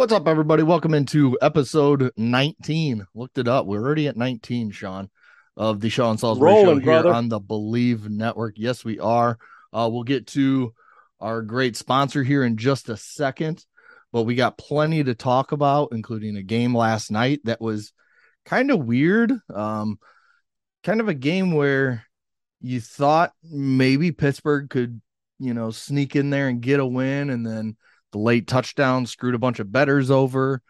What's up, everybody? Welcome into episode 19. Looked it up. We're already at 19, Sean, of the Sean Salisbury Rolling, show here brother. on the Bleav Network. Yes, we are. Uh, we'll get to our great sponsor here in just a second, but we got plenty to talk about, including a game last night that was kind of weird. Um, kind of a game where you thought maybe Pittsburgh could, you know, sneak in there and get a win, and then the late touchdown screwed a bunch of betters over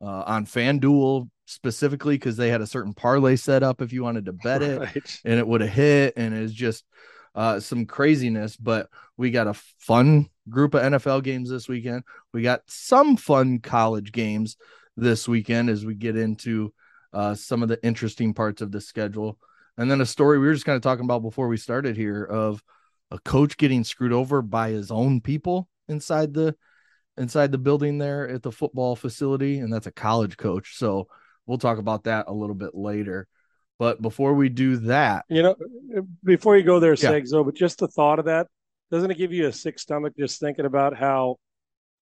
uh, on FanDuel specifically because they had a certain parlay set up if you wanted to bet it and it would have hit and it's just uh, some craziness. But we got a fun group of NFL games this weekend. We got some fun college games this weekend as we get into uh, some of the interesting parts of the schedule. And then a story we were just kind of talking about before we started here of a coach getting screwed over by his own people inside the inside the building there at the football facility and that's a college coach so we'll talk about that a little bit later but before we do that You know, uh, before you go there, Yeah. Though, but just the thought of that, doesn't it give you a sick stomach just thinking about how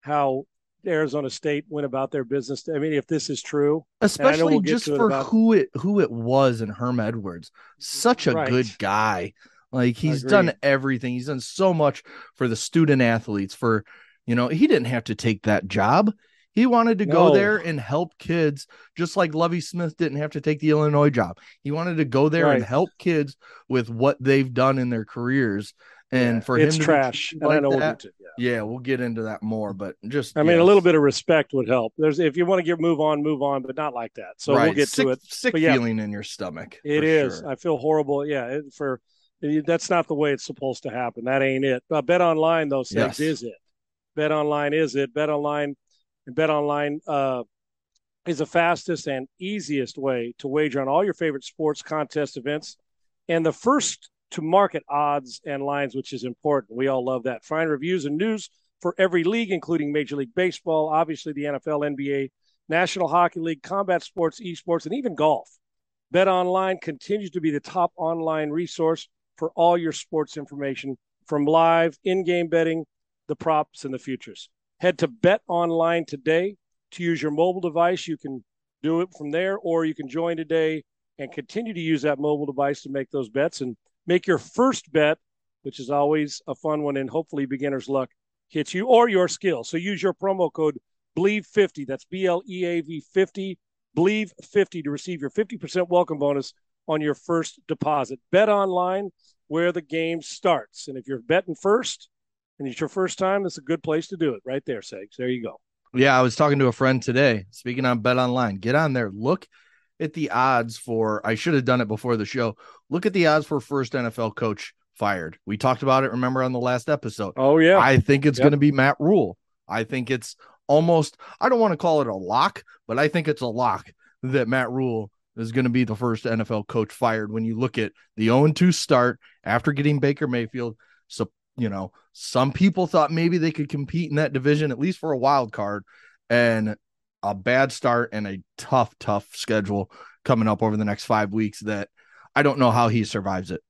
how Arizona State went about their business? I mean, if this is true, especially we'll just to it for about- who it who it was and Herm Edwards such a Right. good guy like he's done everything he's done so much for the student athletes for you know he didn't have to take that job he wanted to go there and help kids just like Lovie Smith didn't have to take the Illinois job he wanted to go there and help kids with what they've done in their careers and Yeah, for him it's be trash. And I like that, yeah. yeah we'll get into that more but just I mean, a little bit of respect would help. There's if you want to get move on, move on, but not like that. So we'll get sick, to it. sick yeah, feeling in your stomach It is. sure. I feel horrible. Yeah, it, for eh, that's not the way it's supposed to happen. That ain't it. But Bet Online though, Segs Yes. is it. Bet Online is it. Bet Online and Bet Online uh, is the fastest and easiest way to wager on all your favorite sports contest events, and the first to market odds and lines, which is important. We all love that. Find reviews and news for every league, including Major League Baseball, obviously the NFL, NBA, National Hockey League, combat sports, esports, and even golf. Bet Online continues to be the top online resource for all your sports information from live in-game betting, the props, and the futures. Head to Bet Online today to use your mobile device. You can do it from there, or you can join today and continue to use that mobile device to make those bets and make your first bet, which is always a fun one, and hopefully beginner's luck hits you or your skill. So use your promo code BLEAV50. That's B L E A V 50 Believe 50 to receive your 50% welcome bonus on your first deposit. Bet online where the game starts. And if you're betting first and it's your first time, it's a good place to do it right there, Segs. There you go. Yeah, I was talking to a friend today. Speaking on Bet Online, get on there. Look at the odds for. I should have done it before the show. Look at the odds for first NFL coach fired. We talked about it. Remember on the last episode. Oh, yeah. I think it's Yep. going to be Matt Rhule. I think it's almost. I don't want to call it a lock, but I think it's a lock that Matt Rhule is going to be the first NFL coach fired. When you look at the 0 2 start after getting Baker Mayfield, so you know some people thought maybe they could compete in that division at least for a wild card, and a bad start and a tough, tough schedule coming up over the next five weeks. That I don't know how he survives it.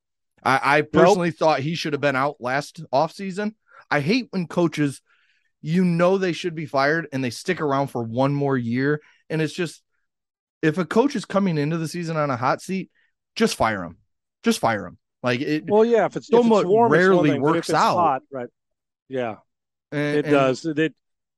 I, I personally thought he should have been out last offseason. I hate when coaches, you know, they should be fired and they stick around for one more year. And it's just, if a coach is coming into the season on a hot seat, just fire him. Just fire him. Like it, Well, yeah. If it's, if somewhat it's warm, it's rarely thing, works out. Hot, right. Yeah. and- it and- does that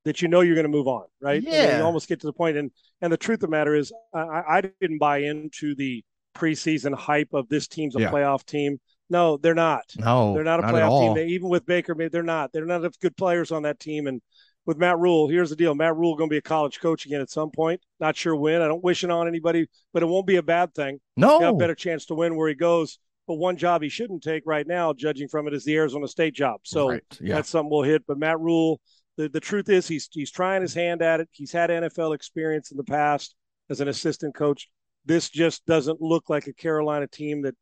that you know you're going to move on right Yeah. you almost get to the point and and the truth of the matter is i I- didn't buy into the preseason hype of this team's a Yeah. playoff team no they're not No, they're not a at playoff team they, even with baker they're not they're not enough good players on that team and with matt rhule here's the deal matt rhule going to be a college coach again at some point not sure when i don't wish it on anybody but it won't be a bad thing no, got a better chance to win where he goes but one job he shouldn't take right now judging from it is the arizona state job so Right, yeah, that's something we'll hit. But Matt Rhule, the, the truth is he's he's trying his hand at it. He's had NFL experience in the past as an assistant coach. This just doesn't look like a Carolina team that.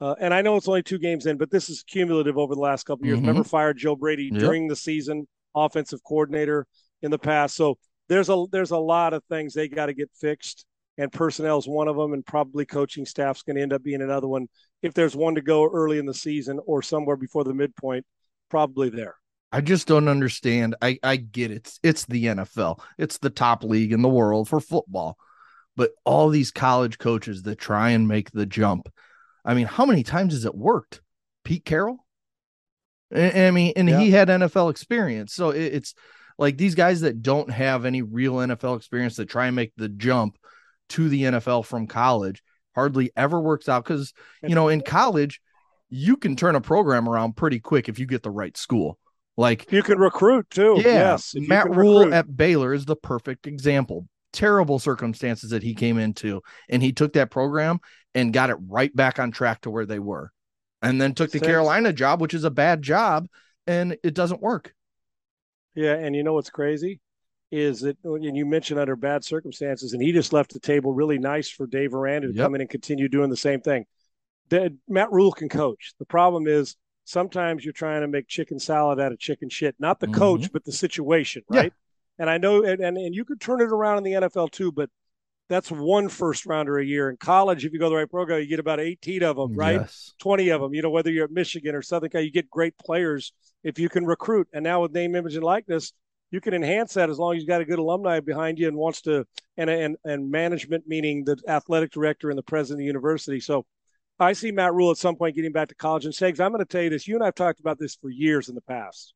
Uh, and I know it's only two games in, but this is cumulative over the last couple of years. Mhm. Remember, fired Joe Brady Yep. during the season, offensive coordinator in the past. So there's a there's a lot of things they got to get fixed, and personnel is one of them, and probably coaching staff's going to end up being another one. If there's one to go early in the season or somewhere before the midpoint, probably there. I just don't understand. I I get it. It's, it's the NFL. It's the top league in the world for football. But all these college coaches that try and make the jump. I mean, how many times has it worked? Pete Carroll? I mean, and yeah. he had NFL experience. So it's like these guys that don't have any real NFL experience that try and make the jump to the NFL from college hardly ever works out because, you know, in college, you can turn a program around pretty quick if you get the right school. Like you can recruit too. Yeah, yes, Matt Rhule recruit. at Baylor is the perfect example. Terrible circumstances that he came into, and he took that program and got it right back on track to where they were, and then took the Six. Carolina job, which is a bad job, and it doesn't work. Yeah, and you know what's crazy is that, and you mentioned under bad circumstances, and he just left the table really nice for Dave Aranda to yep. come in and continue doing the same thing. The, Matt Rhule can coach. The problem is sometimes you're trying to make chicken salad out of chicken shit, not the mm-hmm. coach, but the situation, right? Yeah. And I know, and, and, and you could turn it around in the NFL too, but that's one first rounder a year. In college, if you go the right program, you get about 18 of them, right? Yes. 20 of them. You know, whether you're at Michigan or Southern Cal, you get great players if you can recruit. And now with name, image, and likeness, you can enhance that as long as you've got a good alumni behind you and wants to, and and and management, meaning the athletic director and the president of the university. So I see Matt Rhule at some point getting back to college. And Segs, I'm going to tell you this. You and I've talked about this for years in the past.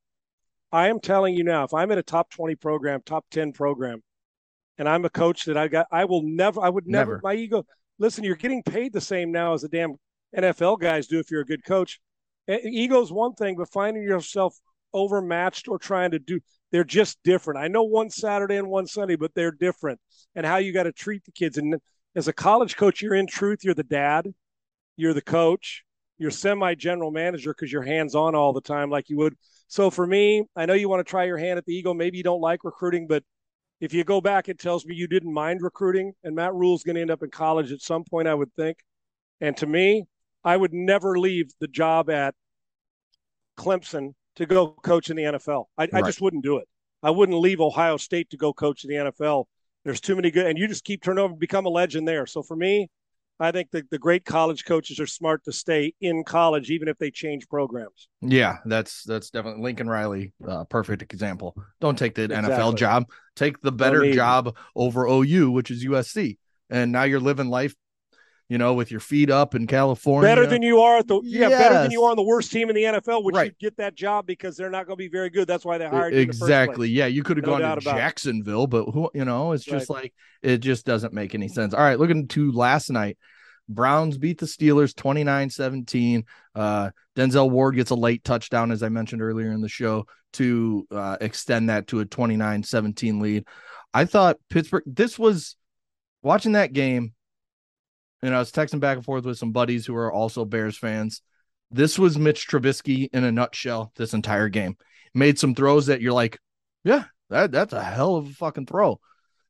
I am telling you now, if I'm in a top 20 program, top 10 program, and I'm a coach that I got, I will never, I would never, never. my ego. Listen, you're getting paid the same now as the damn NFL guys do if you're a good coach. Ego's one thing, but finding yourself overmatched or trying to do, they're just different. I know one Saturday and one Sunday, but they're different. And how you got to treat the kids. And as a college coach, you're in truth, you're the dad you're the coach, you're semi general manager because you're hands on all the time, like you would. So for me, I know you want to try your hand at the Eagle. Maybe you don't like recruiting, but if you go back, it tells me you didn't mind recruiting. And Matt Rhule's going to end up in college at some point, I would think. And to me, I would never leave the job at Clemson to go coach in the NFL. I, right. I just wouldn't do it. I wouldn't leave Ohio State to go coach in the NFL. There's too many good, and you just keep turning over and become a legend there. So for me, I think the, the great college coaches are smart to stay in college, even if they change programs. Yeah, that's that's definitely Lincoln Riley, uh, perfect example. Don't take the exactly. NFL job, take the better job over OU, which is USC, and now you're living life, you know, with your feet up in California. Better than you are at the yeah, yes. better than you are on the worst team in the NFL, which right. you get that job because they're not going to be very good. That's why they hired you. exactly. Yeah, you could have no gone to Jacksonville, but who you know, it's just right. like it just doesn't make any sense. All right, looking to last night. Browns beat the Steelers 29 17. Uh, Denzel Ward gets a late touchdown, as I mentioned earlier in the show, to uh, extend that to a 29 17 lead. I thought Pittsburgh, this was watching that game, and I was texting back and forth with some buddies who are also Bears fans. This was Mitch Trubisky in a nutshell this entire game. Made some throws that you're like, yeah, that, that's a hell of a fucking throw.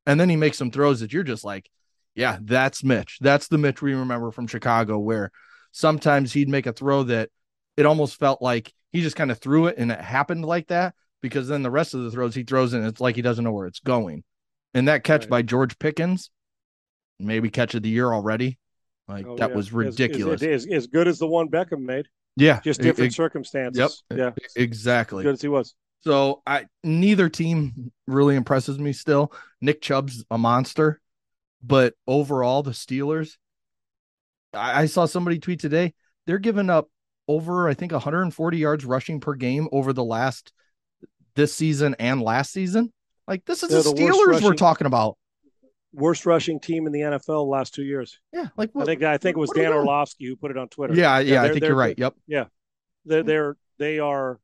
And then he makes some throws that you're just like, yeah, that's Mitch. That's the Mitch we remember from Chicago, where sometimes he'd make a throw that it almost felt like he just kind of threw it and it happened like that because then the rest of the throws he throws in, it's like he doesn't know where it's going. And that catch right. by George Pickens, maybe catch of the year already. Like oh, that yeah. was ridiculous. As, as, as, good as the one Beckham made. Yeah. Just different it, circumstances. Yep. Yeah. Exactly. As good as he was. So I neither team really impresses me still. Nick Chubb's a monster. But overall, the Steelers, I, I saw somebody tweet today, they're giving up over, I think, 140 yards rushing per game over the last this season and last season. Like this is they're the Steelers rushing, we're talking about. Worst rushing team in the NFL last two years. Yeah, like what, I think I think it was Dan Orlovsky who put it on Twitter. Yeah, yeah, yeah I think you're right. Yep. Yeah, they're they're they are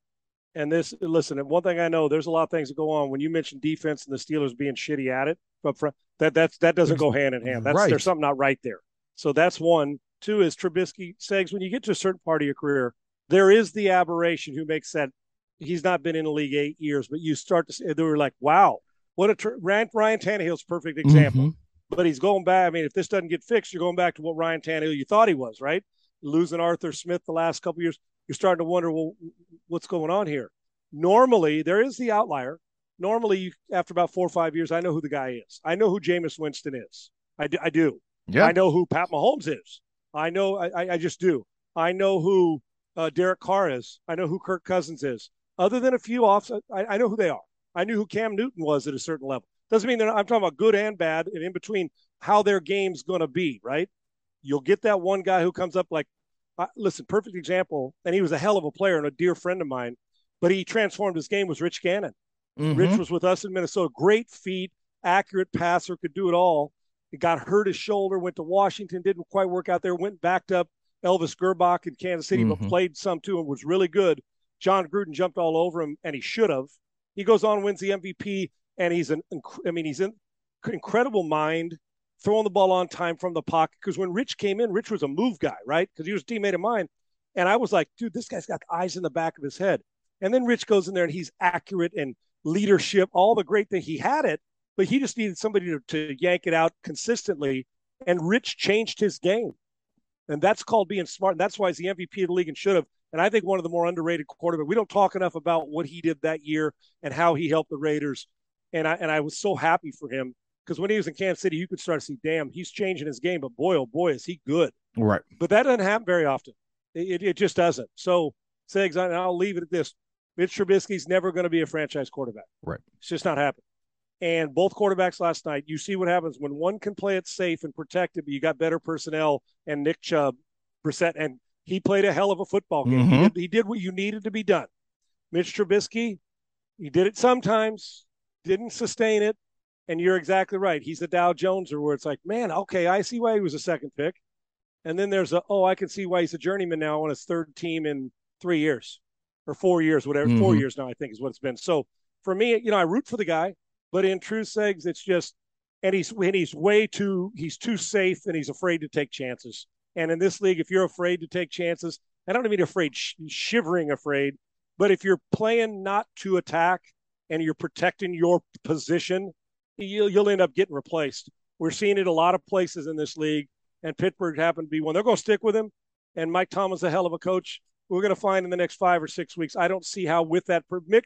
and this listen one thing i know there's a lot of things that go on when you mention defense and the steelers being shitty at it But front that that's that doesn't go hand in hand that's right. there's something not right there so that's one two is trubisky says when you get to a certain part of your career there is the aberration who makes that he's not been in the league eight years but you start to say they were like wow what a tr- ryan, ryan Tannehill's perfect example mm-hmm. but he's going back i mean if this doesn't get fixed you're going back to what ryan Tannehill you thought he was right losing arthur smith the last couple years you're starting to wonder, well, what's going on here? Normally, there is the outlier. Normally, you, after about four or five years, I know who the guy is. I know who Jameis Winston is. I do. I, do. Yeah. I know who Pat Mahomes is. I know. I, I just do. I know who uh, Derek Carr is. I know who Kirk Cousins is. other than a few offs, I, I know who they are. I knew who Cam Newton was at a certain level. Doesn't mean that I'm talking about good and bad, and in between how their game's going to be. Right? You'll get that one guy who comes up like, uh, listen, perfect example, and he was a hell of a player and a dear friend of mine, but he transformed his game. Was Rich Gannon? Mm-hmm. Rich was with us in Minnesota. Great feet, accurate passer, could do it all. He got hurt his shoulder, went to Washington, didn't quite work out there, went backed up Elvis Grbac in Kansas City, mm-hmm. but played some too and was really good. Jon Gruden jumped all over him, and he should have. He goes on, wins the MVP, and he's an, I mean, he's an incredible mind, throwing the ball on time from the pocket. Because when Rich came in, Rich was a move guy, right? Because he was a teammate of mine. And I was like, dude, this guy's got eyes in the back of his head. And then Rich goes in there and he's accurate and leadership, all the great things. He had it, but he just needed somebody to, to yank it out consistently. And Rich changed his game. And that's called being smart. And that's why he's the MVP of the league and should have. And I think one of the more underrated quarterbacks. We don't talk enough about what he did that year and how he helped the Raiders. And I and I was so happy for him because when he was in Kansas City, you could start to see, damn, he's changing his game. But boy, oh boy, is he good. Right. But that doesn't happen very often. It, it, it just doesn't. So, Segs, and I'll leave it at this. Mitch Trubisky's never going to be a franchise quarterback. Right. It's just not happening. And both quarterbacks last night, you see what happens when one can play it safe and protected, but you got better personnel and Nick Chubb, Brissett, and he played a hell of a football game. Mm-hmm. He, did, he, did, what you needed to be done. Mitch Trubisky, he did it sometimes, didn't sustain it. And you're exactly right. He's the Dow Joneser where it's like, man, okay, I see why he was a second pick. And then there's a, oh, I can see why he's a journeyman now on his third team in three years or four years, whatever. Mm-hmm. Four years now, I think, is what it's been. So for me, you know, I root for the guy, but in true segs, it's just, and he's and he's way too he's too safe and he's afraid to take chances. And in this league, if you're afraid to take chances, I don't mean afraid, sh- shivering afraid, but if you're playing not to attack and you're protecting your position, you'll, you'll end up getting replaced. We're seeing it a lot of places in this league, and Pittsburgh happened to be one. They're going to stick with him, and Mike Tomlin's a hell of a coach we're going to find in the next five or six weeks. I don't see how with that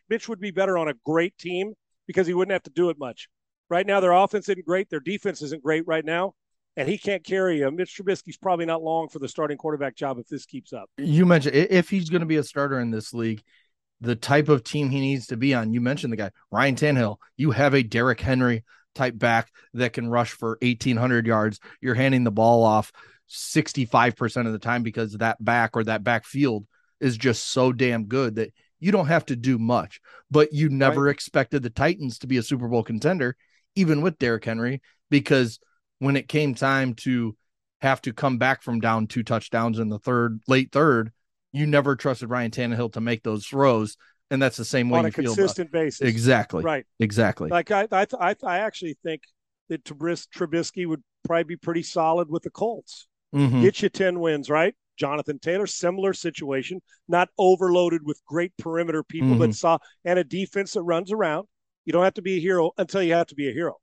Mitch would be better on a great team because he wouldn't have to do it much. Right now, their offense isn't great. Their defense isn't great right now, and he can't carry him. Mitch Trubisky's probably not long for the starting quarterback job if this keeps up. You mentioned if he's going to be a starter in this league, the type of team he needs to be on. You mentioned the guy Ryan Tannehill. You have a Derrick Henry type back that can rush for 1800 yards. You're handing the ball off 65% of the time because that back or that backfield is just so damn good that you don't have to do much. But you never right. expected the Titans to be a Super Bowl contender, even with Derrick Henry, because when it came time to have to come back from down two touchdowns in the third, late third, you never trusted Ryan Tannehill to make those throws. And that's the same way on a consistent about. basis. Exactly. Right. Exactly. Like I, I, I, I actually think that Trubisky would probably be pretty solid with the Colts. Mm-hmm. Get you 10 wins, right? Jonathan Taylor, similar situation, not overloaded with great perimeter people, mm-hmm. but saw and a defense that runs around. You don't have to be a hero until you have to be a hero.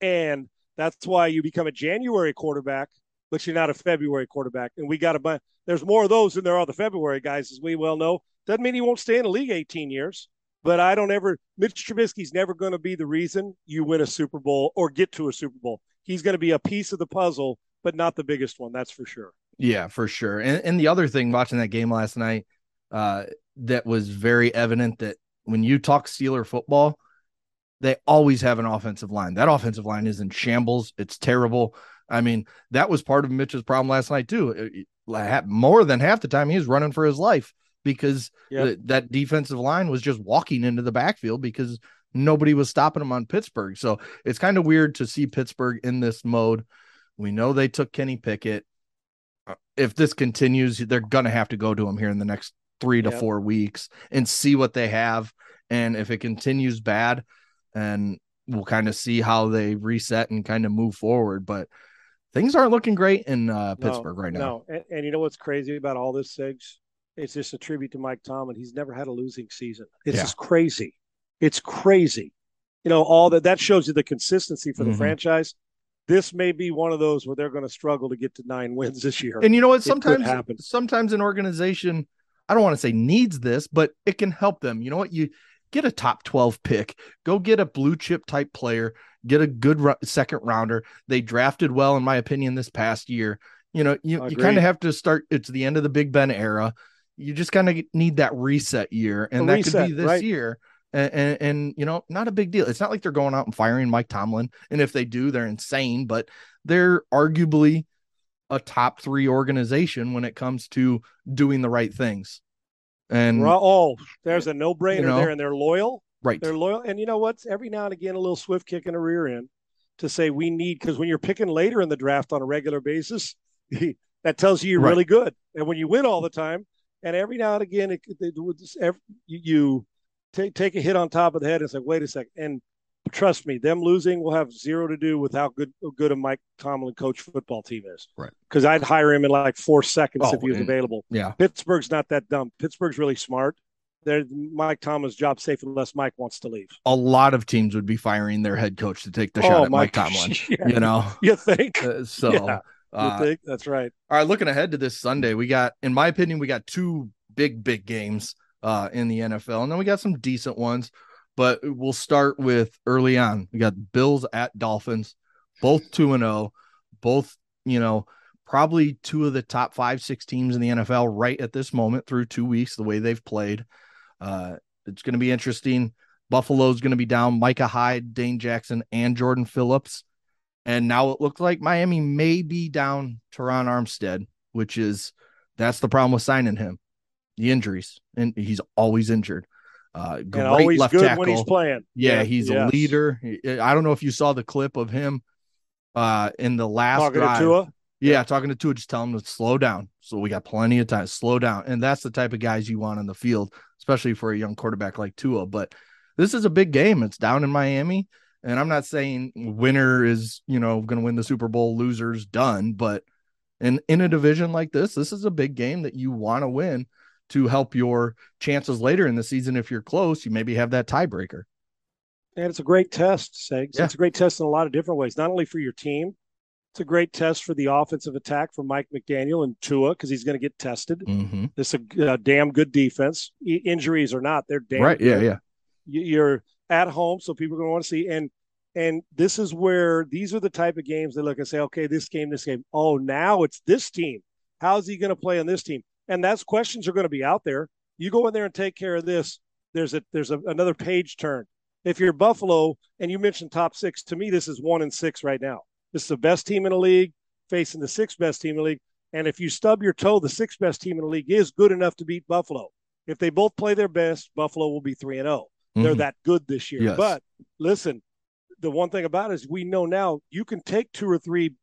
And that's why you become a January quarterback, but you're not a February quarterback. And we got a bunch. There's more of those than there are the February guys, as we well know. Doesn't mean he won't stay in the league 18 years, but I don't ever. Mitch Trubisky's never going to be the reason you win a Super Bowl or get to a Super Bowl. He's going to be a piece of the puzzle, but not the biggest one. That's for sure. Yeah, for sure. And, and the other thing watching that game last night, uh, that was very evident that when you talk Steeler football, they always have an offensive line. That offensive line is in shambles. It's terrible. I mean, that was part of Mitch's problem last night too. Uh, more than half the time, he was running for his life because yep. that defensive line was just walking into the backfield because nobody was stopping him on Pittsburgh. So it's kind of weird to see Pittsburgh in this mode. We know they took Kenny Pickett uh, if this continues, they're gonna have to go to him here in the next three to yep. four weeks and see what they have. And if it continues bad, and we'll kind of see how they reset and kind of move forward. But things aren't looking great in uh, Pittsburgh no, right now. No, and, and, you know what's crazy about all this, Sigs? It's just a tribute to Mike Tomlin. He's never had a losing season. It's yeah. just crazy. It's crazy. You know, all that that shows you the consistency for the mm-hmm. franchise this may be one of those where they're going to struggle to get to nine wins this year. And you know what? Sometimes, sometimes an organization, I don't want to say needs this, but it can help them. You know what? You get a top 12 pick, go get a blue chip type player, get a good second rounder. They drafted well, in my opinion, this past year. You know, you, you kind of have to start. It's the end of the Big Ben era. you just kind of need that reset year, and A that reset, could be this right. year. And, and and you know, not a big deal. It's not like they're going out and firing Mike Tomlin, and if they do, they're insane. But they're arguably a top three organization when it comes to doing the right things. And Oh, there's a no brainer You know. there, and they're loyal. right, They're loyal, and you know what? Every now and again, a little swift kick in the rear end to say we need because when you're picking later in the draft on a regular basis, that tells you you're Right. really good. And when you win all the time, and every now and again, it, it, it, every, you, you take take a hit on top of the head and say, "Wait a second. And trust me, them losing will have zero to do with how good good a Mike Tomlin coach football team is. Right. Because I'd hire him in like four seconds Oh, if he was and- available. yeah, Pittsburgh's not that dumb. Pittsburgh's really smart. They're Mike Tomlin's job safe unless Mike wants to leave. a lot of teams would be firing their head coach to take the Oh, shot at Mike Mike- Tomlin. Yeah. You know, You think? Uh, so. Yeah. You Uh, think? That's right. All right, looking ahead to this Sunday, we got, in my opinion, we got two big, big games uh, in the NFL, and then we got some decent ones. But we'll start with early on. We got Bills at Dolphins, both two and zero, both you know probably two of the top five, six teams in the NFL right at this moment through two weeks. The way they've played, uh, it's going to be interesting. Buffalo's going to be down Micah Hyde, Dane Jackson, and Jordan Phillips. And now it looks like Miami may be down Terron Armstead, which is that's the problem with signing him. The injuries, and he's always injured. Uh, great And always left good tackle. when he's playing. yeah, he's a leader. I don't know if you saw the clip of him uh, in the last Talking drive. to Tua. Yeah, talking to Tua, just tell him to slow down. So we got plenty of time. Slow down. And that's the type of guys you want on the field, especially for a young quarterback like Tua. But this is a big game. It's down in Miami. And I'm not saying winner is, you know, going to win the Super Bowl, losers done. But in, in a division like this, this is a big game that you want to win to help your chances later in the season. If you're close, you maybe have that tiebreaker. And it's a great test, Segs. Yeah. It's a great test in a lot of different ways, not only for your team, it's a great test for the offensive attack for Mike McDaniel and Tua because he's going to get tested. Mm-hmm. This is a, a damn good defense. Injuries or not, they're damn Right. Yeah. good. Yeah. You- You're at home, so people are going to want to see. And and this is where these are the type of games they look and say, okay, this game, this game. Oh, now it's this team. How's he going to play on this team? And that's questions are going to be out there. You go in there and take care of this. There's a there's a, another page turn. If you're Buffalo and you mentioned top six, to me this is one and six right now. This is the best team in the league facing the sixth best team in the league. And if you stub your toe, the sixth best team in the league is good enough to beat Buffalo. If they both play their best, Buffalo will be three and zero. They're Mhm. that good this year. Yes. But listen, the one thing about it is we know now you can take two or three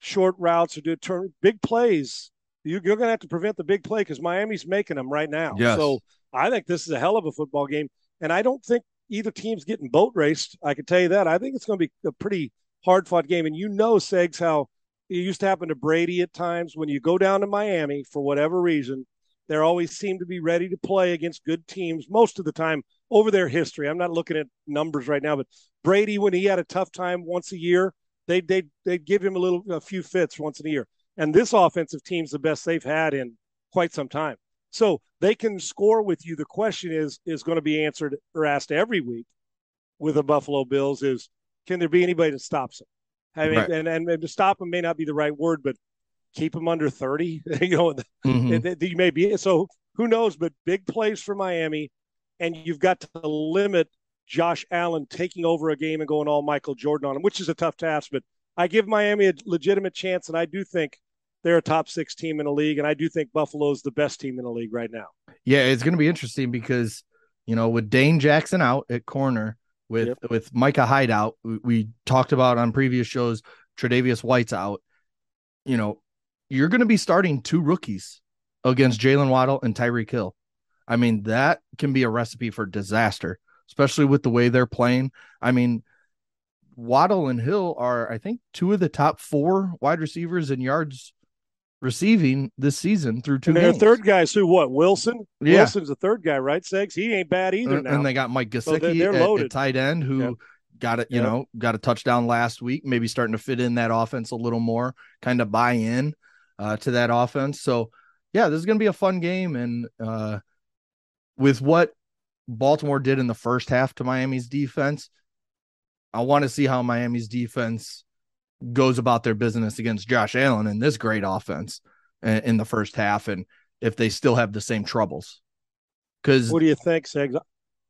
short routes or do turn big plays. You, you're going to have to prevent the big play because Miami's making them right now. Yes. So I think this is a hell of a football game, and I don't think either team's getting boat raced. I can tell you that. I think it's going to be a pretty hard fought game, and you know, Segs, how it used to happen to Brady at times when you go down to Miami for whatever reason. They always seem to be ready to play against good teams most of the time over their history. I'm not looking at numbers right now, but Brady, when he had a tough time once a year, they they they'd give him a little a few fits once in a year. And this offensive team's the best they've had in quite some time. So they can score with you. The question is is going to be answered or asked every week with the Buffalo Bills is can there be anybody that stops them? I mean, Right. and, and and to stop them may not be the right word, but keep them under 30. you know, Mhm. that you may be so who knows but big plays for miami and you've got to limit josh allen taking over a game and going all michael jordan on him which is a tough task but i give miami a legitimate chance and i do think they're a top six team in the league and i do think buffalo's the best team in the league right now Yeah, it's going to be interesting because you know with Dane Jackson out at corner, with Yep. with Micah Hyde out, we, we talked about on previous shows. Tre'Davious White's out. You know, you're going to be starting two rookies against Jaylen Waddle and Tyreek Hill. I mean, that can be a recipe for disaster, especially with the way they're playing. I mean, Waddle and Hill are, I think, two of the top four wide receivers in yards receiving this season through two and their games. third guy's who what wilson Yeah. wilson's the third guy right segs he ain't bad either and, now and they got Mike So they're- Gesicki they're at- at, tight end who Yep. got it, you Yep. know, got a touchdown last week, maybe starting to fit in that offense a little more, kind of buy in uh, to that offense. So, yeah, this is going to be a fun game. And uh, with what Baltimore did in the first half to Miami's defense, I want to see how Miami's defense goes about their business against Josh Allen and this great offense in, the first half. And if they still have the same troubles. Because what do you think, Segs?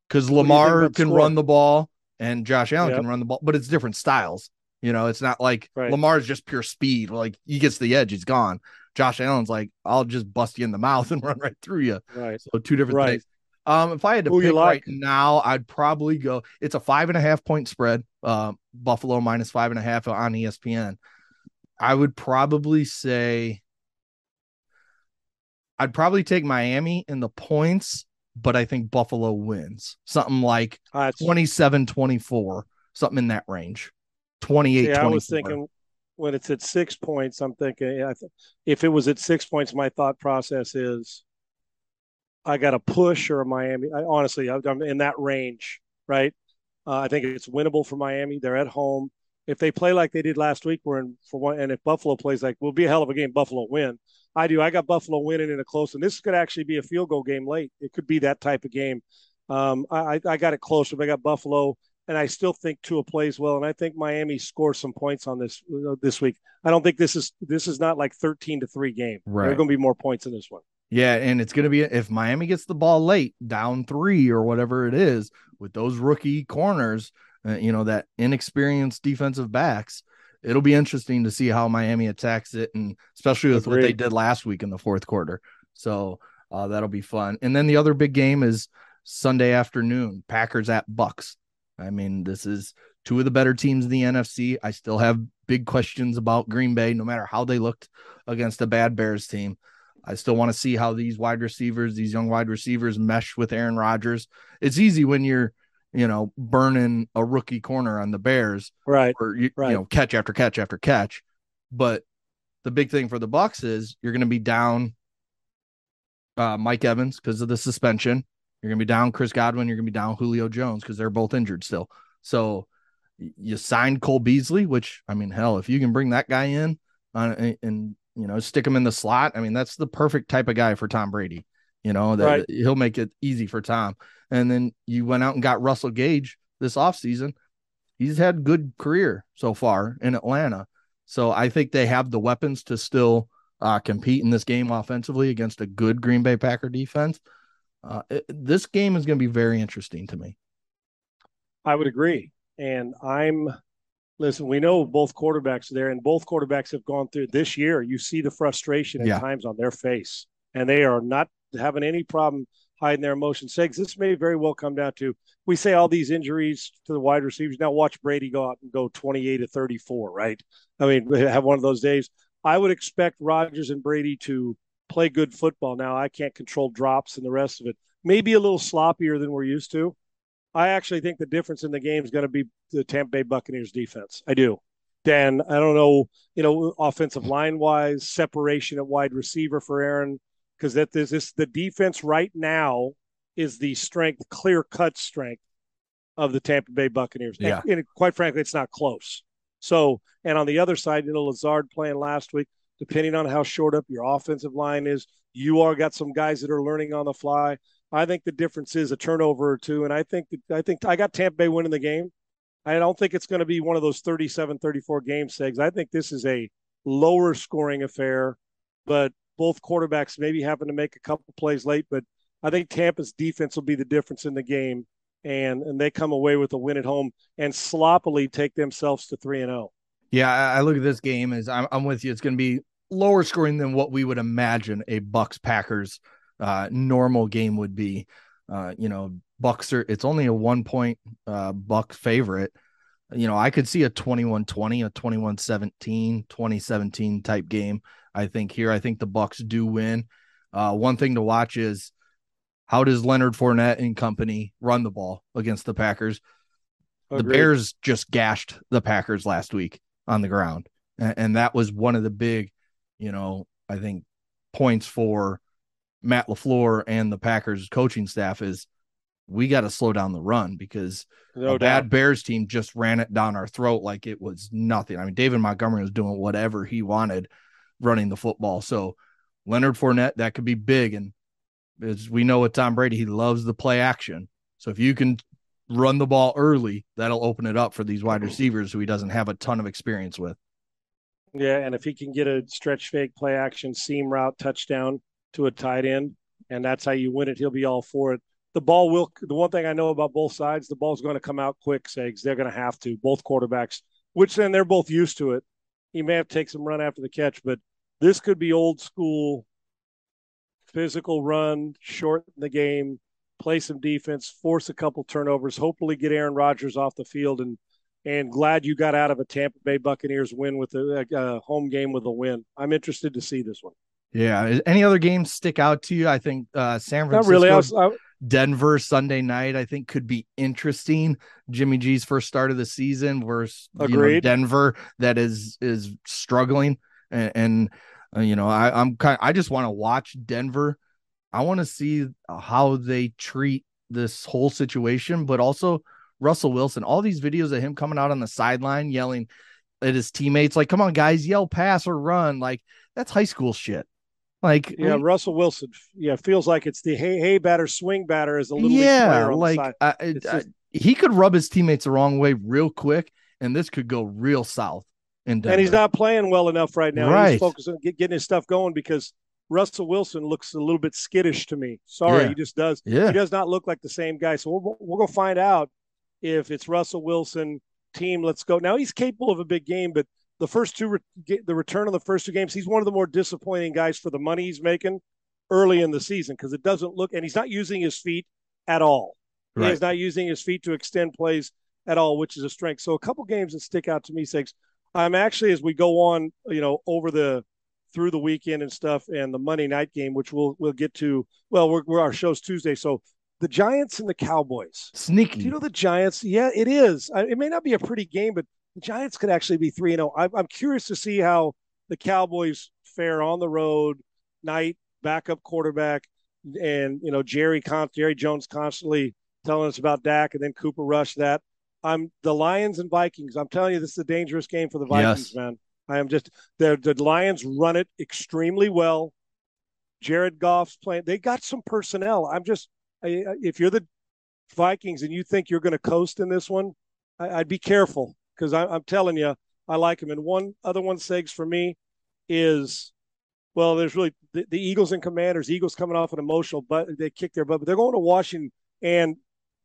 Because Lamar can score? run the ball and Josh Allen yep. can run the ball, but it's different styles. You know, it's not like right. Lamar's just pure speed. Like he gets the edge, he's gone. Josh Allen's like, I'll just bust you in the mouth and run right through you. Right. So two different right. things. Um, if I had to Who pick like? right now, I'd probably go. It's a five and a half point spread. Uh, Buffalo minus five and a half on ESPN. I would probably say I'd probably take Miami in the points, but I think Buffalo wins. Something like uh, 27 24, something in that range. 28 yeah, I was thinking when it's at six points, I'm thinking if it was at six points, my thought process is I got a push or a Miami. I, honestly, I'm in that range, right? Uh, I think it's winnable for Miami. They're at home. If they play like they did last week, we're in for one. And if Buffalo plays like, we'll be a hell of a game. Buffalo win. I do. I got Buffalo winning in a close, and this could actually be a field goal game late. It could be that type of game. Um, I, I got it closer, but I got Buffalo, and I still think Tua plays well, and I think Miami scores some points on this uh, this week. I don't think this is this is not like thirteen to three game. Right. There are going to be more points in this one. Yeah, and it's going to be if Miami gets the ball late, down three or whatever it is, with those rookie corners, uh, you know, that inexperienced defensive backs, it'll be interesting to see how Miami attacks it, and especially with Agreed. what they did last week in the fourth quarter. So uh, that'll be fun. And then the other big game is Sunday afternoon, Packers at Bucs. I mean, this is two of the better teams in the NFC. I still have big questions about Green Bay, no matter how they looked against a bad Bears team. I still want to see how these wide receivers, these young wide receivers, mesh with Aaron Rodgers. It's easy when you're, you know, burning a rookie corner on the Bears, right? Or you, right. you know, catch after catch after catch. But the big thing for the Bucs is you're going to be down uh, Mike Evans because of the suspension. You're going to be down Chris Godwin. You're going to be down Julio Jones because they're both injured still. So you signed Cole Beasley, which I mean, hell, if you can bring that guy in uh, and you know, stick him in the slot. I mean, that's the perfect type of guy for Tom Brady. You know, that right. he'll make it easy for Tom. And then you went out and got Russell Gage this offseason. He's had good career so far in Atlanta. So I think they have the weapons to still uh, compete in this game offensively against a good Green Bay Packer defense. Uh, it, this game is going to be very interesting to me. I would agree. And I'm listen, we know both quarterbacks there, and both quarterbacks have gone through this year. You see the frustration at yeah. times on their face, and they are not having any problem hiding their emotions. Segs, this may very well come down to we say all these injuries to the wide receivers. Now watch Brady go out and go 28 to 34, right? I mean, have one of those days. I would expect Rodgers and Brady to play good football. Now I can't control drops and the rest of it. Maybe a little sloppier than we're used to, I actually think the difference in the game is going to be the Tampa Bay Buccaneers defense. I do. Dan, I don't know, you know, offensive line wise, separation at wide receiver for Aaron, because that this, this the defense right now is the strength, clear cut strength of the Tampa Bay Buccaneers. Yeah. And, and, quite frankly, it's not close. So, and on the other side, you know, Lazard playing last week, depending on how short up your offensive line is, you are got some guys that are learning on the fly. I think the difference is a turnover or two. And I think I think I got Tampa Bay winning the game. I don't think it's going to be one of those 37 34 game segs. I think this is a lower scoring affair, but both quarterbacks maybe happen to make a couple plays late. But I think Tampa's defense will be the difference in the game. And, and they come away with a win at home and sloppily take themselves to 3 and 0. Yeah, I look at this game as I'm, I'm with you. It's going to be lower scoring than what we would imagine a Bucs Packers uh, normal game would be. Uh, you know, Bucs are it's only a one point uh, Buc favorite. You know, I could see a 21 20, a 21 17, 2017 type game. I think here, I think the Bucs do win. Uh, one thing to watch is how does Leonard Fournette and company run the ball against the Packers? Agreed. The Bears just gashed the Packers last week on the ground. And, and that was one of the big, you know, I think points for Matt LaFleur and the Packers coaching staff is we got to slow down the run because no a bad Bears team just ran it down our throat like it was nothing. I mean, David Montgomery was doing whatever he wanted running the football. So Leonard Fournette, that could be big. And as we know with Tom Brady, he loves the play action. So if you can run the ball early, that'll open it up for these wide receivers who he doesn't have a ton of experience with. Yeah, and if he can get a stretch fake play action seam route touchdown, to a tight end, and that's how you win it. He'll be all for it. The ball will. The one thing I know about both sides, the ball's going to come out quick. Segs, they're going to have to. Both quarterbacks, which then they're both used to it. He may have to take some run after the catch, but this could be old school physical run, shorten the game, play some defense, force a couple turnovers, hopefully get Aaron Rodgers off the field and and glad you got out of a Tampa Bay Buccaneers win with a, a home game with a win. I'm interested to see this one. Yeah. Any other games stick out to you? I think uh, San Francisco, really. I was, I, Denver Sunday night. I think could be interesting. Jimmy G's first start of the season versus you know, Denver that is is struggling and, and uh, you know I, I'm kind. I just want to watch Denver I want to see how they treat this whole situation, but also Russell Wilson. All these videos of him coming out on the sideline yelling at his teammates, like, come on, guys, yell pass or run. Like, that's high school shit. Like, yeah, we, Russell Wilson, yeah, feels like it's the hey, hey, batter, swing batter is a little yeah, like I, I, just, he could rub his teammates the wrong way real quick, and this could go real south. and he's not playing well enough right now. Right. He's focusing on get, getting his stuff going because Russell Wilson looks a little bit skittish to me. Sorry, yeah. he just does. Yeah. He does not look like the same guy. So we're going to find out if it's Russell Wilson team. Let's go. Now he's capable of a big game, but the first two, the return of the first two games, he's one of the more disappointing guys for the money he's making early in the season because it doesn't look, and he's not using his feet at all. Right. He's not using his feet to extend plays at all, which is a strength. So a couple games that stick out to me, Six. I'm um, actually, as we go on, you know, over the through the weekend and stuff, and the Monday night game, which we'll we'll get to. Well, we're, we're our show's Tuesday, so the Giants and the Cowboys. Sneaky. Do you know the Giants? Yeah, it is. It may not be a pretty game, but Giants could actually be three and zero. Oh. I'm curious to see how the Cowboys fare on the road. Night backup quarterback, and you know Jerry Jerry Jones constantly telling us about Dak, and then Cooper Rush. That I'm the Lions and Vikings. I'm telling you, this is a dangerous game for the Vikings, yes. man. I am just the the Lions run it extremely well. Jared Goff's playing. They got some personnel. I'm just if you're the Vikings and you think you're going to coast in this one, I, would be careful because I'm telling you, I like him. And one other one, Segs for me, is well, there's really the, the, Eagles and Commanders. Eagles coming off an emotional, but they kick their butt, but they're going to Washington and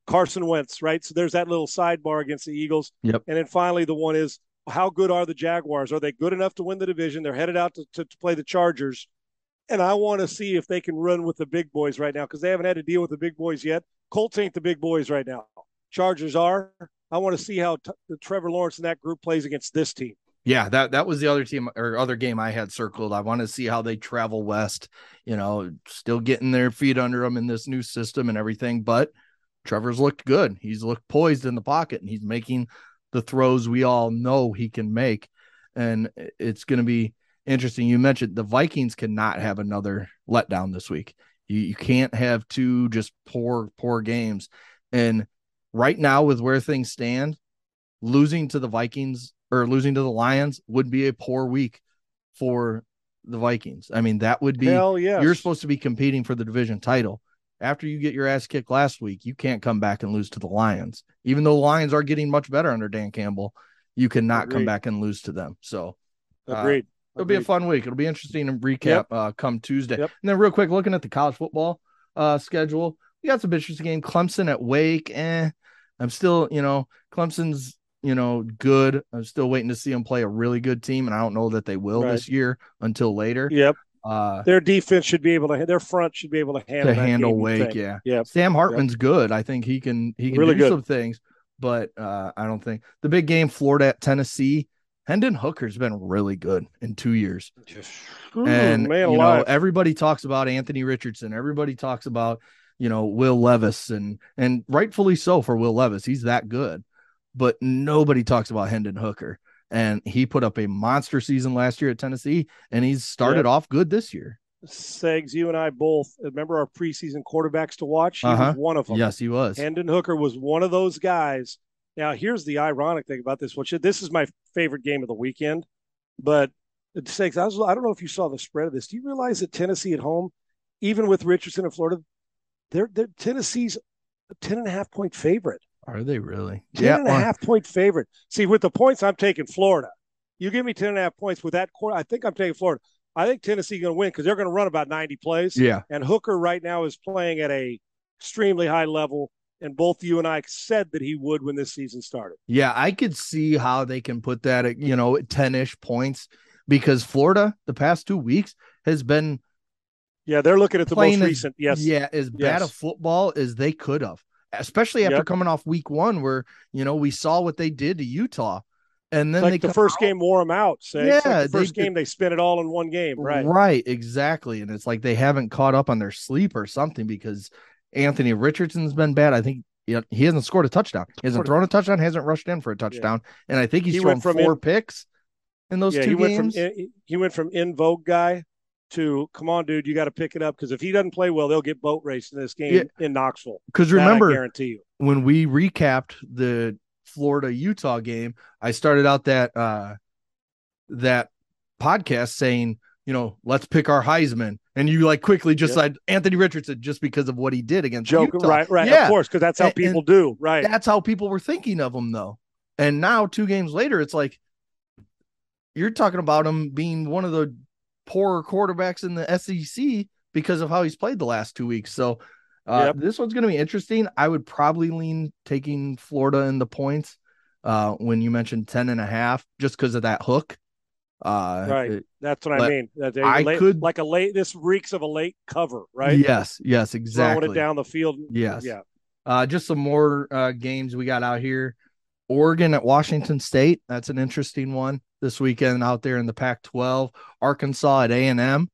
Carson Wentz, right? So there's that little sidebar against the Eagles. Yep. And then finally, the one is how good are the Jaguars? Are they good enough to win the division? They're headed out to, to, to play the Chargers. And I want to see if they can run with the big boys right now because they haven't had to deal with the big boys yet. Colts ain't the big boys right now. Chargers are. I want to see how t- Trevor Lawrence and that group plays against this team. Yeah, that that was the other team or other game I had circled. I want to see how they travel west. You know, still getting their feet under them in this new system and everything. But Trevor's looked good. He's looked poised in the pocket and he's making the throws we all know he can make. And it's going to be interesting. You mentioned the Vikings cannot have another letdown this week. You, you can't have two just poor, poor games. And right now, with where things stand, losing to the Vikings or losing to the Lions would be a poor week for the Vikings. I mean, that would be Hell yes. you're supposed to be competing for the division title after you get your ass kicked last week, you can't come back and lose to the Lions. Even though the Lions are getting much better under Dan Campbell, you cannot Agreed. come back and lose to them. So, uh, Agreed. It'll be a fun week. It'll be interesting to recap yep. uh, come Tuesday. Yep. And then, real quick, looking at the college football uh, schedule, we got some interesting game. Clemson at Wake. Eh, I'm still, you know, Clemson's, you know, good. I'm still waiting to see them play a really good team, and I don't know that they will right. this year until later. Yep. Uh, their defense should be able to, their front should be able to handle to handle Wake. Yeah, yeah. Sam Hartman's yep. good. I think he can he can really do good. some things, but uh, I don't think the big game Florida at Tennessee. Hendon Hooker's been really good in two years, Ooh, and man you know everybody talks about Anthony Richardson. Everybody talks about you know Will Levis, and and rightfully so for Will Levis. He's that good, but nobody talks about Hendon Hooker and he put up a monster season last year at Tennessee, and he's started yep. off good this year. Segs, you and I both remember our preseason quarterbacks to watch. He uh-huh. was one of them. Yes, he was. Hendon Hooker was one of those guys. Now, here's the ironic thing about this. Which this is my favorite game of the weekend, but Segs, I, was, I don't know if you saw the spread of this. Do you realize that Tennessee at home, even with Richardson in Florida, they're, they're Tennessee's a 10 and a half point favorite. Are they really? 10 yeah, and a half point favorite. See, with the points, I'm taking Florida. You give me 10 and a half points with that quarter. I think I'm taking Florida. I think Tennessee going to win because they're going to run about 90 plays. Yeah. And Hooker right now is playing at a extremely high level. And both you and I said that he would when this season started. Yeah, I could see how they can put that at, you know, 10 ish points because Florida, the past two weeks, has been. Yeah, they're looking at the most as, recent. Yes. Yeah, as bad yes. a football as they could have, especially after yep. coming off week one, where, you know, we saw what they did to Utah. And then like they the first out. game wore them out. Say, yeah, like the first they, game they spent it all in one game, right? Right, exactly. And it's like they haven't caught up on their sleep or something because Anthony Richardson's been bad. I think he hasn't scored a touchdown. He hasn't thrown a touchdown. Hasn't rushed in for a touchdown. Yeah. And I think he's he thrown four in, picks in those yeah, two he games. Went from, he went from in vogue guy to come on, dude, you got to pick it up because if he doesn't play well, they'll get boat raced in this game yeah. in Knoxville. Because remember, I guarantee you, when we recapped the Florida Utah game, I started out that uh that podcast saying, you know, let's pick our Heisman. And you like quickly just yep. like Anthony Richardson just because of what he did against Joke, Utah. right, right, yeah. of course, because that's how and, people and do, right? That's how people were thinking of him, though. And now, two games later, it's like you're talking about him being one of the poorer quarterbacks in the SEC because of how he's played the last two weeks. So uh, yep. this one's going to be interesting. I would probably lean taking Florida in the points uh, when you mentioned 10 and a half, just because of that hook. Uh, right. It, That's what I mean. That I late, could like a late. This reeks of a late cover, right? Yes. Yes. Exactly. Throwing it down the field. Yes. Yeah. Uh, just some more uh, games we got out here. Oregon at Washington State. That's an interesting one this weekend out there in the Pac-12. Arkansas at A and M.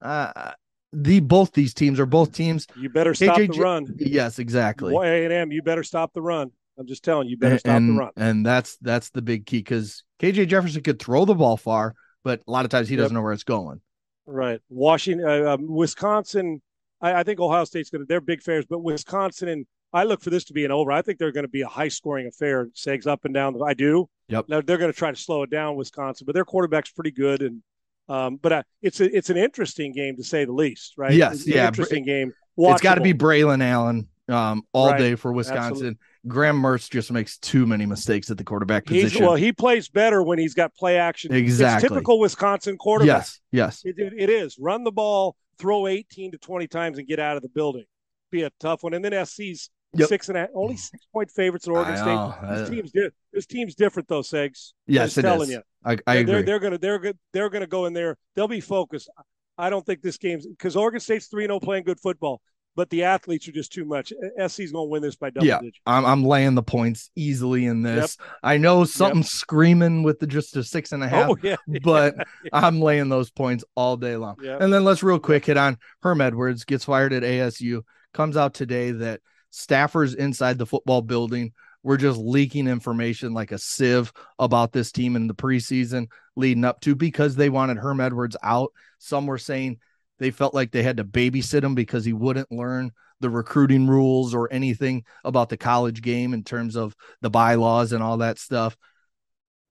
Uh, the both these teams are both teams. You better stop the run. Yes, exactly. A and M. You better stop the run. I'm just telling you, you better stop and, the run. And that's that's the big key because KJ Jefferson could throw the ball far, but a lot of times he doesn't know where it's going. Right. Washington, uh, um, Wisconsin. I, I, think Ohio State's going to. They're big fairs, but Wisconsin and I look for this to be an over. I think they're going to be a high scoring affair. Segs up and down. I do. Yep. Now they're going to try to slow it down, Wisconsin, but their quarterback's pretty good and. Um, but uh, it's a, it's an interesting game to say the least, right? Yes, yeah, interesting game. Watchable. It's got to be Braelon Allen um, all right. day for Wisconsin. Absolutely. Graham Mertz just makes too many mistakes at the quarterback position. He's, well, he plays better when he's got play action. Exactly. It's typical Wisconsin quarterback. Yes, yes. It, it, it is. Run the ball, throw 18 to 20 times and get out of the building. Be a tough one. And then SC's yep. six and only mm. six point favorites at Oregon State. This uh, team's, di- this team's different though, Segs. Yes, I'm it telling is. you. I, I they're, agree. They're gonna they're good they're gonna go in there. They'll be focused. I don't think this game's because Oregon State's three 0 playing good football but the athletes are just too much. SC's going to win this by double yeah, digits. I'm, I'm laying the points easily in this. Yep. I know something's yep. screaming with the just a six and a half, oh, yeah, but yeah. I'm laying those points all day long. Yep. And then let's real quick hit on Herm Edwards gets fired at ASU. Comes out today that staffers inside the football building were just leaking information like a sieve about this team in the preseason leading up to because they wanted Herm Edwards out. Some were saying they felt like they had to babysit him because he wouldn't learn the recruiting rules or anything about the college game in terms of the bylaws and all that stuff.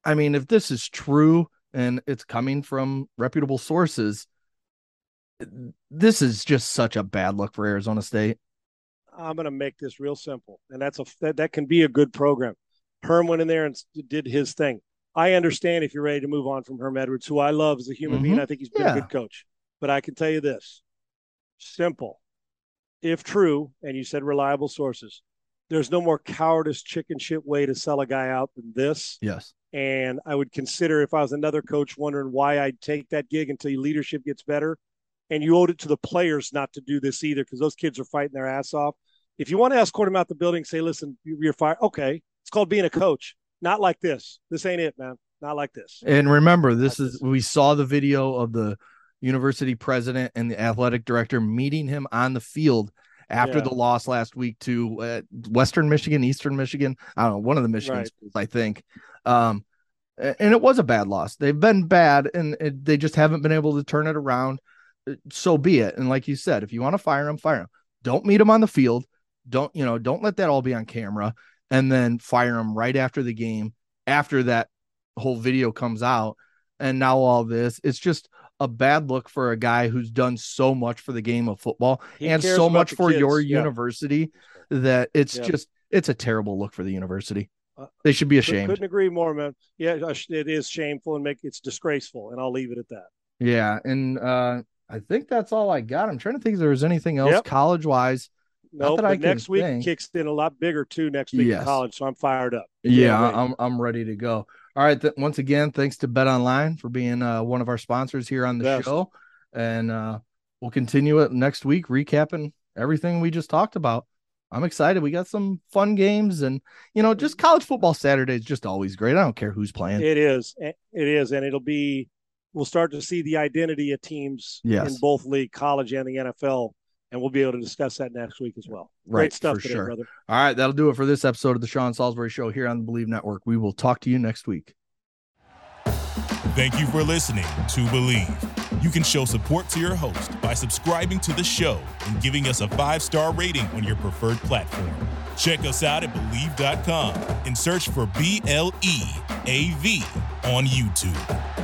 I mean, if this is true and it's coming from reputable sources, this is just such a bad look for Arizona State. I'm going to make this real simple, and that's a that, that can be a good program. Herm went in there and did his thing. I understand if you're ready to move on from Herm Edwards, who I love as a human mm-hmm. being. I think he's been yeah. a good coach. But I can tell you this simple. If true, and you said reliable sources, there's no more cowardice chicken shit way to sell a guy out than this. Yes. And I would consider if I was another coach wondering why I'd take that gig until your leadership gets better. And you owed it to the players not to do this either because those kids are fighting their ass off. If you want to escort them out the building, say, listen, you're fired. Okay. It's called being a coach. Not like this. This ain't it, man. Not like this. And remember, this like is, this. we saw the video of the university president and the athletic director meeting him on the field after Yeah. the loss last week to uh, Western Michigan, Eastern Michigan. I don't know, one of the Michigan Right. schools, I think. Um, and it was a bad loss. They've been bad and it, they just haven't been able to turn it around. Uh, So be it. And like you said, if you want to fire him, fire him. Don't meet him on the field. Don't, you know, don't let that all be on camera and then fire him right after the game, after that whole video comes out. And now all this, it's just a bad look for a guy who's done so much for the game of football He and so much for kids. your Yeah. university that it's Yeah. just it's a terrible look for the university. Uh, They should be ashamed. Couldn't agree more, man. Yeah, uh, it is shameful and make it's disgraceful, and I'll leave it at that. Yeah, and uh, I think that's all I got. I'm trying to think if there was anything else Yep. college wise. No, that but next week think. kicks in a lot bigger too. Next week Yes. in college, so I'm fired up. Yeah, Can't. I'm I'm ready to go. All right, th- once again, thanks to BetOnline for being uh, one of our sponsors here on the Best. show, and uh, we'll continue it next week, recapping everything we just talked about. I'm excited. We got some fun games, and you know, just college football Saturday is just always great. I don't care who's playing. It is. It is, and it'll be. We'll start to see the identity of teams Yes. in both league, college, and the NFL, and we'll be able to discuss that next week as well. Right, Great stuff for today, sure. brother. All right, that'll do it for this episode of the Sean Salisbury Show here on the Bleav Network. We will talk to you next week. Thank you for listening to Bleav. You can show support to your host by subscribing to the show and giving us a five star rating on your preferred platform. Check us out at Bleav.com and search for B L E A V on YouTube.